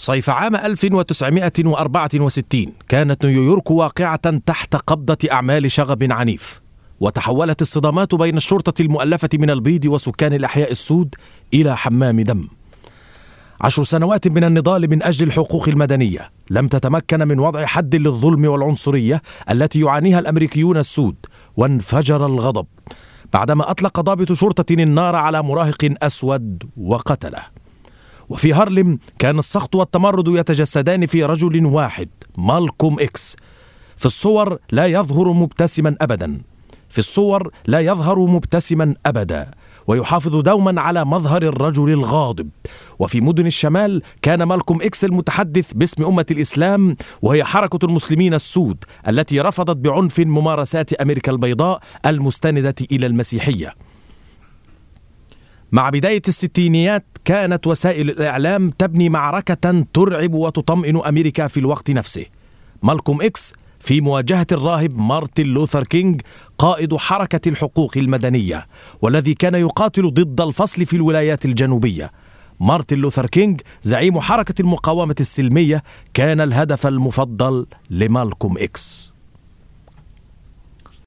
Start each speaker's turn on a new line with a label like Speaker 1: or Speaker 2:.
Speaker 1: صيف عام 1964 كانت نيويورك واقعة تحت قبضة أعمال شغب عنيف. وتحولت الصدامات بين الشرطة المؤلفة من البيض وسكان الأحياء السود إلى حمام دم. عشر سنوات من النضال من أجل الحقوق المدنية. لم تتمكن من وضع حد للظلم والعنصرية التي يعانيها الأمريكيون السود. وانفجر الغضب بعدما أطلق ضابط شرطة النار على مراهق أسود وقتله. وفي هارلم كان السخط والتمرد يتجسدان في رجل واحد مالكوم إكس. في الصور لا يظهر مبتسما أبدا. في الصور لا يظهر مبتسما أبدا. ويحافظ دوما على مظهر الرجل الغاضب. وفي مدن الشمال كان مالكوم إكس المتحدث باسم أمة الإسلام وهي حركة المسلمين السود التي رفضت بعنف ممارسات أمريكا البيضاء المستندة إلى المسيحية. مع بداية الستينيات كانت وسائل الإعلام تبني معركة ترعب وتطمئن أمريكا في الوقت نفسه. مالكوم إكس في مواجهة الراهب مارتن لوثر كينج قائد حركة الحقوق المدنية والذي كان يقاتل ضد الفصل في الولايات الجنوبية. مارتن لوثر كينج زعيم حركة المقاومة السلمية كان الهدف المفضل لمالكوم إكس.